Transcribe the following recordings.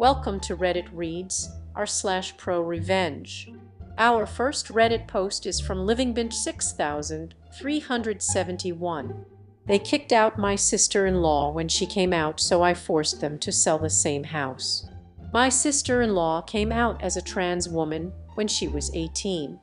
Welcome to Reddit Reads, r slash pro revenge. Our first Reddit post is from Livingbench 6371. They kicked out my sister-in-law when she came out so I forced them to sell the same house. My sister-in-law came out as a trans woman when she was 18.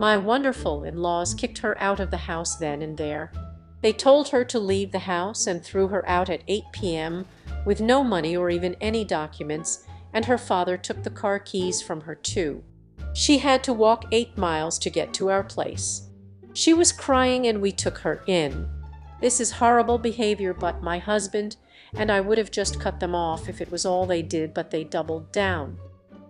My wonderful in-laws kicked her out of the house then and there. They told her to leave the house and threw her out at 8 p.m. with no money or even any documents, and her father took the car keys from her too. She had to walk eight miles to get to our place. She was crying and we took her in. This is horrible behavior but my husband and I would have just cut them off if it was all they did but they doubled down.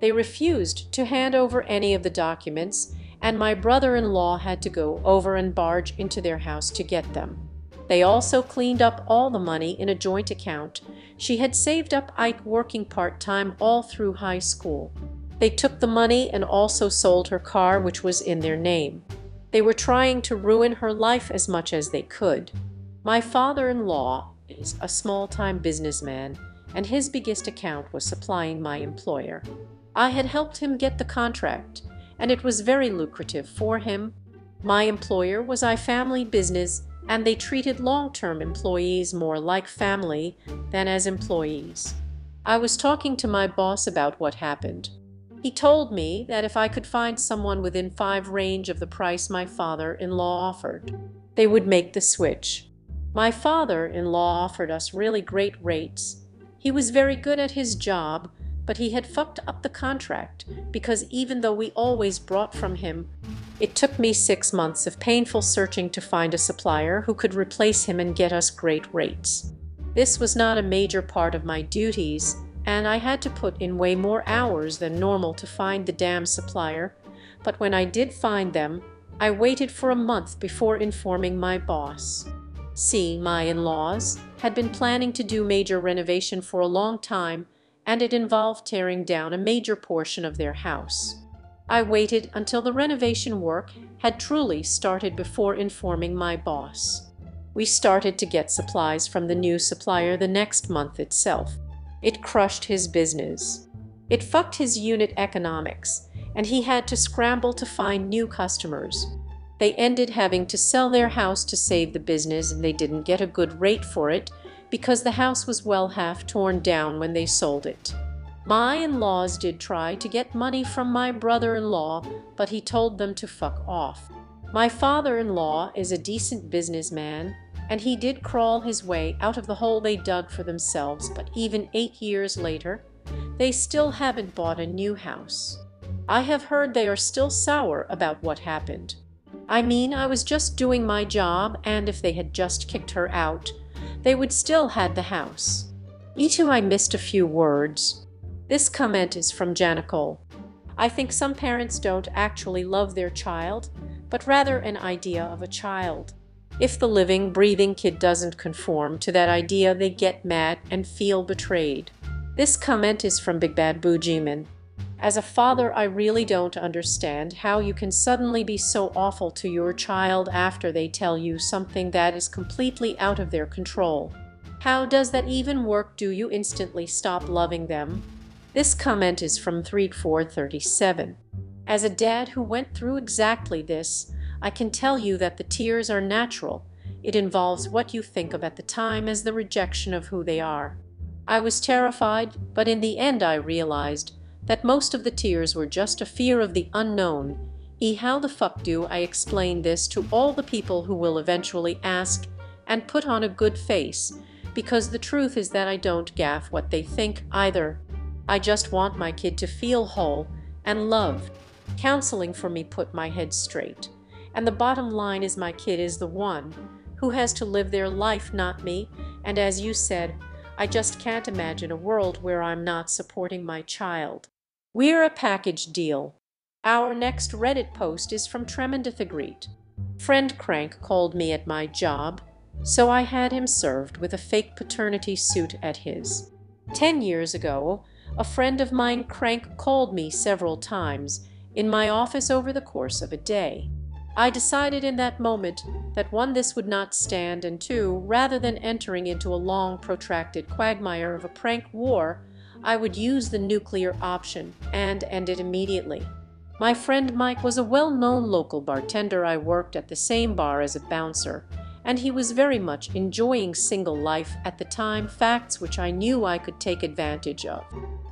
They refused to hand over any of the documents and my brother-in-law had to go over and barge into their house to get them. They also cleaned up all the money in a joint account. She had saved up Ike working part-time all through high school. They took the money and also sold her car which was in their name. They were trying to ruin her life as much as they could. My father-in-law is a small-time businessman and his biggest account was supplying my employer. I had helped him get the contract and it was very lucrative for him. My employer was a family business and they treated long-term employees more like family than as employees. I was talking to my boss about what happened. He told me that if I could find someone within five range of the price my father-in-law offered, they would make the switch. My father-in-law offered us really great rates. He was very good at his job, but he had fucked up the contract because even though we always brought from him, it took me six months of painful searching to find a supplier who could replace him and get us great rates. This was not a major part of my duties, and I had to put in way more hours than normal to find the damn supplier, but when I did find them, I waited for a month before informing my boss. See, my in-laws had been planning to do major renovation for a long time and it involved tearing down a major portion of their house. I waited until the renovation work had truly started before informing my boss. We started to get supplies from the new supplier the next month itself. It crushed his business. It fucked his unit economics, and he had to scramble to find new customers. They ended having to sell their house to save the business and they didn't get a good rate for it because the house was well half torn down when they sold it. My in-laws did try to get money from my brother-in-law, but he told them to fuck off. My father-in-law is a decent businessman, and he did crawl his way out of the hole they dug for themselves, but even eight years later, they still haven't bought a new house. I have heard they are still sour about what happened. I mean, I was just doing my job, and if they had just kicked her out, they would still had the house. Me too I missed a few words. This comment is from Janicole. I think some parents don't actually love their child, but rather an idea of a child. If the living, breathing kid doesn't conform to that idea, they get mad and feel betrayed. This comment is from Big Bad Boojiman. As a father, I really don't understand how you can suddenly be so awful to your child after they tell you something that is completely out of their control. How does that even work? Do you instantly stop loving them? This comment is from 3437. As a dad who went through exactly this, I can tell you that the tears are natural. It involves what you think of at the time as the rejection of who they are. I was terrified, but in the end I realized that most of the tears were just a fear of the unknown. E how the fuck do I explain this to all the people who will eventually ask and put on a good face, because the truth is that I don't gaff what they think either. I just want my kid to feel whole and loved. Counseling for me put my head straight. And the bottom line is my kid is the one who has to live their life, not me. And as you said, I just can't imagine a world where I'm not supporting my child. We're a package deal. Our next Reddit post is from Tremendithagreet. Friend Crank called me at my job, so I had him served with a fake paternity suit at his. Ten years ago, a friend of mine Crank called me several times in my office over the course of a day. I decided in that moment that one this would not stand and two rather than entering into a long protracted quagmire of a prank war I would use the nuclear option and end it immediately. My friend Mike was a well-known local bartender I worked at the same bar as a bouncer, and he was very much enjoying single life at the time facts which I knew I could take advantage of.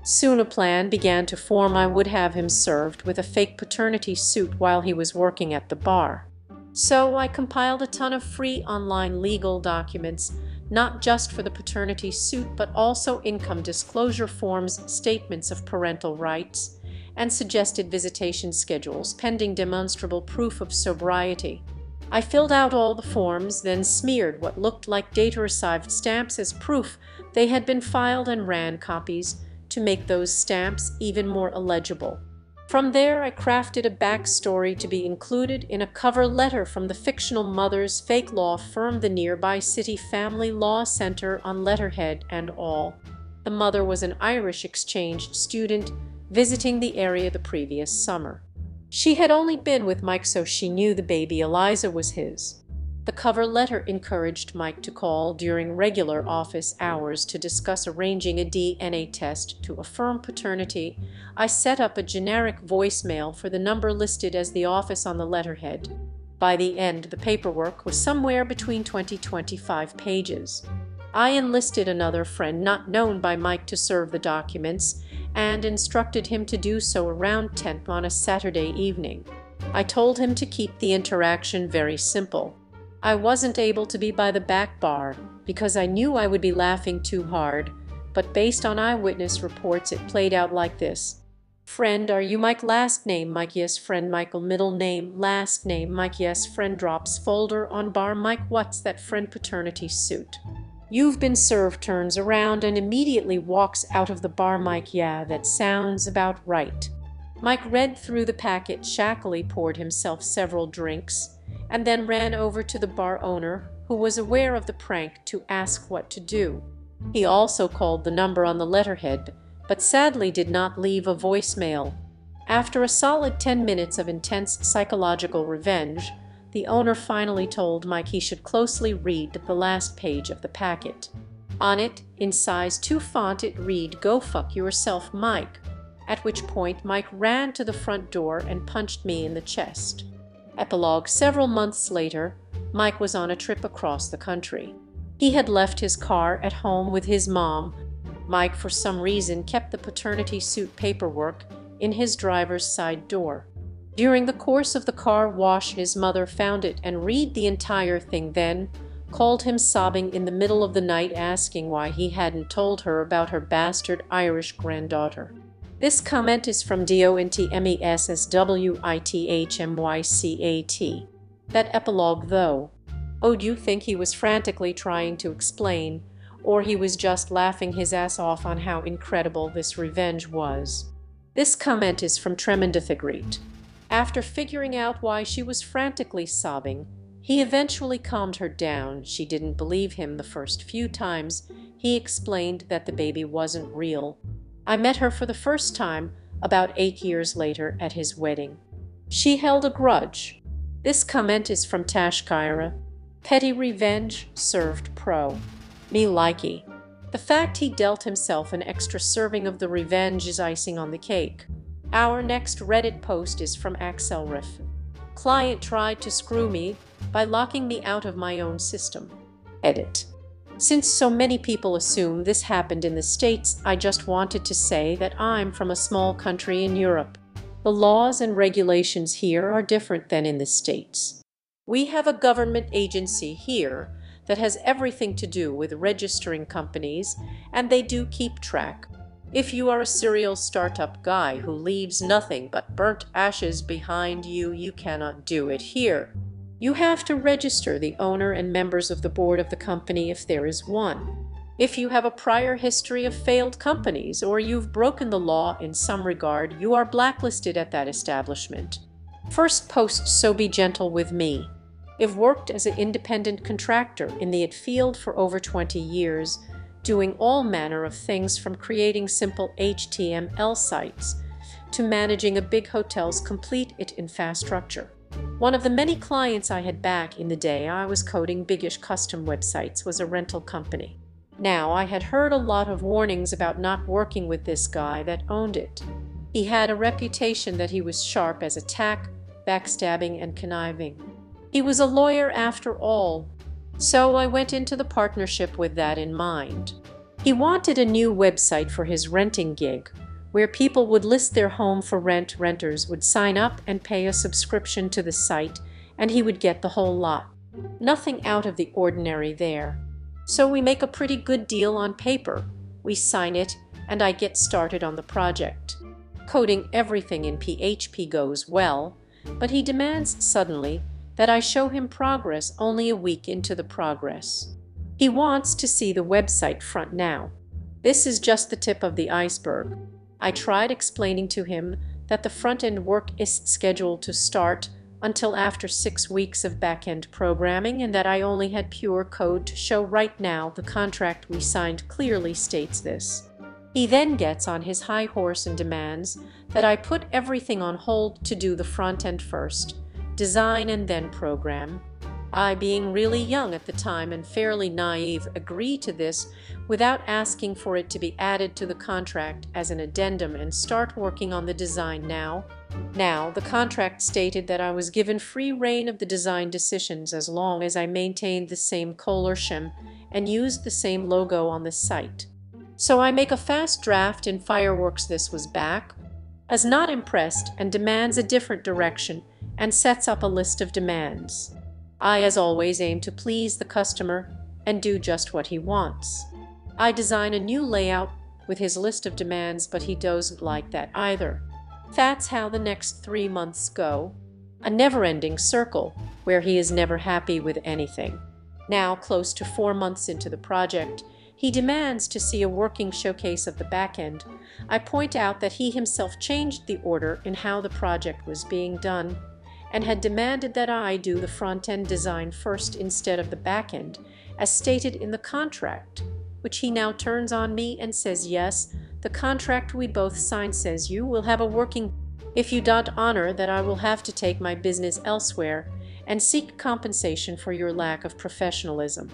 Soon a plan began to form I would have him served with a fake paternity suit while he was working at the bar. So I compiled a ton of free online legal documents, not just for the paternity suit but also income disclosure forms, statements of parental rights, and suggested visitation schedules pending demonstrable proof of sobriety. I filled out all the forms, then smeared what looked like data-received stamps as proof they had been filed and ran copies to make those stamps even more illegible. From there I crafted a backstory to be included in a cover letter from the fictional mother's fake law firm the nearby City Family Law Center on letterhead and all. The mother was an Irish exchange student visiting the area the previous summer. She had only been with Mike so she knew the baby Eliza was his. The cover letter encouraged Mike to call during regular office hours to discuss arranging a DNA test to affirm paternity. I set up a generic voicemail for the number listed as the office on the letterhead. By the end, the paperwork was somewhere between 20-25 pages. I enlisted another friend not known by Mike to serve the documents and instructed him to do so around 10 on a Saturday evening. I told him to keep the interaction very simple. I wasn't able to be by the back bar because I knew I would be laughing too hard, but based on eyewitness reports it played out like this. Friend, are you Mike last name Mike yes friend Michael middle name last name Mike yes friend drops folder on bar Mike what's that friend paternity suit. You've been served turns around and immediately walks out of the bar Mike yeah that sounds about right. Mike read through the packet shackily poured himself several drinks and then ran over to the bar owner who was aware of the prank to ask what to do. He also called the number on the letterhead but sadly did not leave a voicemail. After a solid 10 minutes of intense psychological revenge, the owner finally told Mike he should closely read the last page of the packet. On it, in size 2 font, it read, Go fuck yourself, Mike. At which point Mike ran to the front door and punched me in the chest. Epilogue Several months later, Mike was on a trip across the country. He had left his car at home with his mom. Mike, for some reason, kept the paternity suit paperwork in his driver's side door. During the course of the car wash his mother found it and read the entire thing then, called him sobbing in the middle of the night asking why he hadn't told her about her bastard Irish granddaughter. This comment is from D-O-N-T-M-E-S-S-W-I-T-H-M-Y-C-A-T. That epilogue though. Oh do you think he was frantically trying to explain, or he was just laughing his ass off on how incredible this revenge was? This comment is from Tremendithagreet. After figuring out why she was frantically sobbing, he eventually calmed her down. She didn't believe him the first few times. He explained that the baby wasn't real. I met her for the first time about eight years later at his wedding. She held a grudge. This comment is from Tashkira. Petty revenge served pro. Me likey. The fact he dealt himself an extra serving of the revenge is icing on the cake. Our next Reddit post is from Axelriff. Client tried to screw me by locking me out of my own system. Edit. Since so many people assume this happened in the States, I just wanted to say that I'm from a small country in Europe. The laws and regulations here are different than in the States. We have a government agency here that has everything to do with registering companies, and they do keep track if you are a serial startup guy who leaves nothing but burnt ashes behind you, you cannot do it here. You have to register the owner and members of the board of the company if there is one. If you have a prior history of failed companies or you've broken the law in some regard, you are blacklisted at that establishment. First post So Be Gentle With Me. I've worked as an independent contractor in the field for over 20 years, doing all manner of things from creating simple HTML sites to managing a big hotel's complete IT infrastructure. One of the many clients I had back in the day I was coding biggish custom websites was a rental company. Now I had heard a lot of warnings about not working with this guy that owned it. He had a reputation that he was sharp as a tack, backstabbing and conniving. He was a lawyer after all, so I went into the partnership with that in mind. He wanted a new website for his renting gig, where people would list their home for rent, renters would sign up and pay a subscription to the site, and he would get the whole lot. Nothing out of the ordinary there. So we make a pretty good deal on paper. We sign it, and I get started on the project. Coding everything in PHP goes well, but he demands suddenly that I show him progress only a week into the progress. He wants to see the website front now. This is just the tip of the iceberg. I tried explaining to him that the front-end work isn't scheduled to start until after six weeks of back-end programming and that I only had pure code to show right now the contract we signed clearly states this. He then gets on his high horse and demands that I put everything on hold to do the front end first, design and then program. I, being really young at the time and fairly naive, agree to this without asking for it to be added to the contract as an addendum and start working on the design now. Now, the contract stated that I was given free rein of the design decisions as long as I maintained the same scheme and used the same logo on the site. So I make a fast draft in Fireworks this was back, as not impressed and demands a different direction and sets up a list of demands. I as always aim to please the customer and do just what he wants. I design a new layout with his list of demands but he doesn't like that either. That's how the next three months go. A never-ending circle where he is never happy with anything. Now close to four months into the project, he demands to see a working showcase of the backend. I point out that he himself changed the order in how the project was being done and had demanded that I do the front-end design first instead of the back-end, as stated in the contract, which he now turns on me and says yes, the contract we both signed says you will have a working if you don't honor that I will have to take my business elsewhere and seek compensation for your lack of professionalism.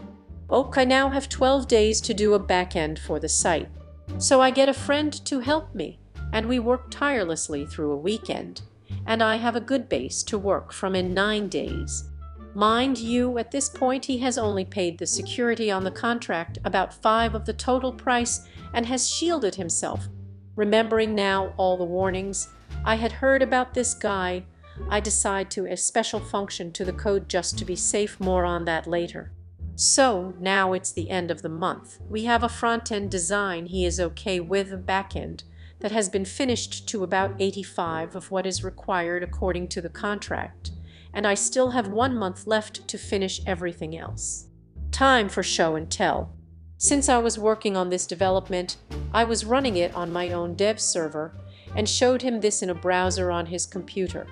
Oh, I now have 12 days to do a back end for the site. So I get a friend to help me, and we work tirelessly through a weekend and I have a good base to work from in nine days. Mind you, at this point he has only paid the security on the contract about five of the total price and has shielded himself. Remembering now all the warnings I had heard about this guy, I decide to a special function to the code just to be safe more on that later. So now it's the end of the month. We have a front-end design he is okay with, back-end that has been finished to about 85 of what is required according to the contract, and I still have one month left to finish everything else. Time for show and tell. Since I was working on this development, I was running it on my own dev server and showed him this in a browser on his computer.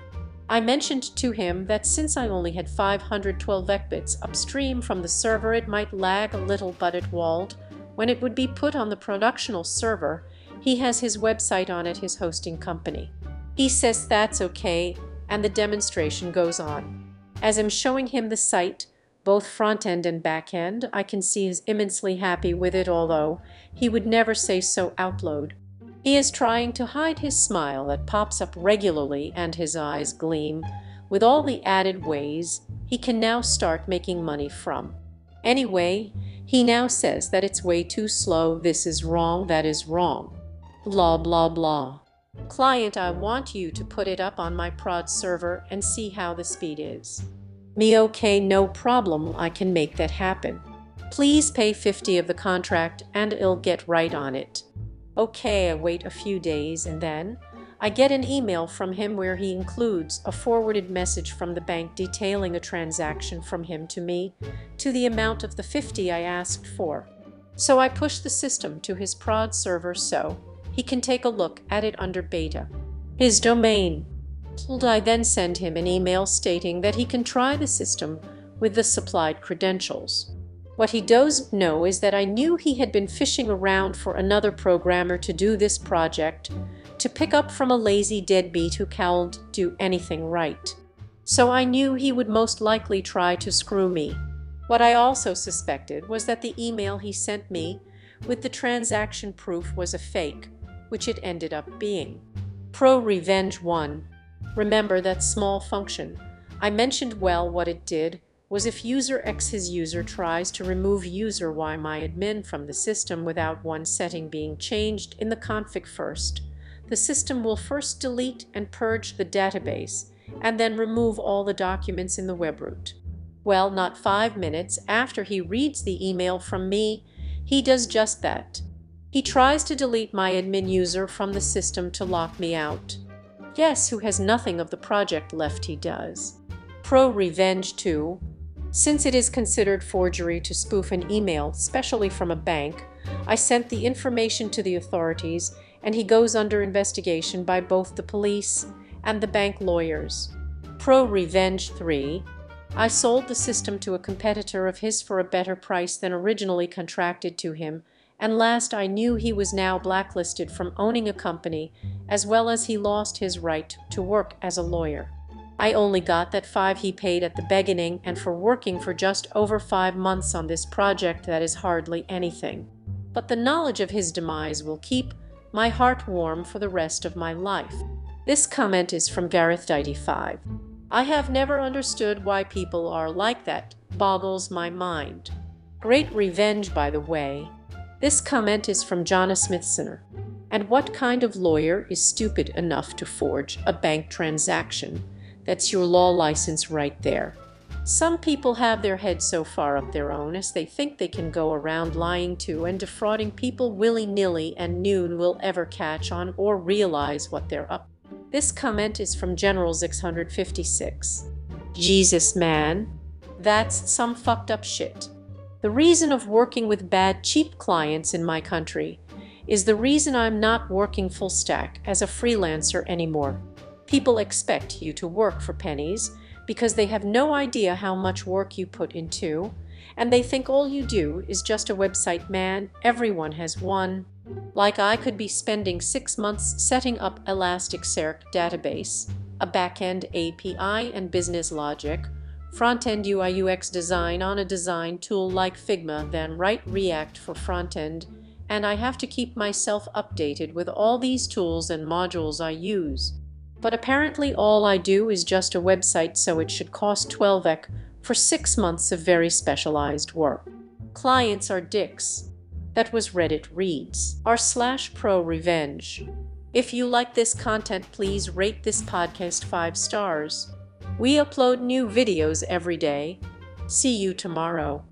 I mentioned to him that since I only had 512 ekbits upstream from the server it might lag a little but it walled when it would be put on the productional server he has his website on at his hosting company. He says that's okay, and the demonstration goes on. As I'm showing him the site, both front end and back end, I can see he's immensely happy with it although he would never say so out loud. He is trying to hide his smile that pops up regularly and his eyes gleam with all the added ways he can now start making money from. Anyway, he now says that it's way too slow, this is wrong, that is wrong blah blah blah. Client I want you to put it up on my prod server and see how the speed is. Me okay no problem I can make that happen. Please pay 50 of the contract and I'll get right on it. Okay I wait a few days and then I get an email from him where he includes a forwarded message from the bank detailing a transaction from him to me to the amount of the 50 I asked for. So I push the system to his prod server so he can take a look at it under beta. His domain. I then send him an email stating that he can try the system with the supplied credentials. What he doesn't know is that I knew he had been fishing around for another programmer to do this project, to pick up from a lazy deadbeat who can't do anything right. So I knew he would most likely try to screw me. What I also suspected was that the email he sent me with the transaction proof was a fake, which it ended up being. Pro Revenge 1. Remember that small function. I mentioned well what it did was if user X his user tries to remove user Y my admin from the system without one setting being changed in the config first, the system will first delete and purge the database and then remove all the documents in the web root. Well, not five minutes after he reads the email from me, he does just that. He tries to delete my admin user from the system to lock me out. Guess who has nothing of the project left he does. Pro Revenge 2 since it is considered forgery to spoof an email, especially from a bank, I sent the information to the authorities and he goes under investigation by both the police and the bank lawyers. Pro Revenge 3 I sold the system to a competitor of his for a better price than originally contracted to him, and last I knew he was now blacklisted from owning a company, as well as he lost his right to work as a lawyer. I only got that five he paid at the beginning and for working for just over five months on this project that is hardly anything. But the knowledge of his demise will keep my heart warm for the rest of my life. This comment is from Gareth95. I have never understood why people are like that, boggles my mind. Great revenge, by the way. This comment is from Jonna Smithsoner. And what kind of lawyer is stupid enough to forge a bank transaction? That's your law license right there. Some people have their heads so far up their own as they think they can go around lying to and defrauding people willy-nilly and noon will ever catch on or realize what they're up. This comment is from General 656. Jesus, man. That's some fucked up shit. The reason of working with bad cheap clients in my country is the reason I'm not working full stack as a freelancer anymore. People expect you to work for pennies because they have no idea how much work you put into, and they think all you do is just a website man, everyone has one. Like I could be spending six months setting up Elasticsearch database, a backend API and business logic, front-end UI UX design on a design tool like Figma, then write React for front-end, and I have to keep myself updated with all these tools and modules I use. But apparently all I do is just a website so it should cost 12 ek for six months of very specialized work. Clients are dicks. That was Reddit reads. R slash pro revenge. If you like this content, please rate this podcast five stars. We upload new videos every day. See you tomorrow.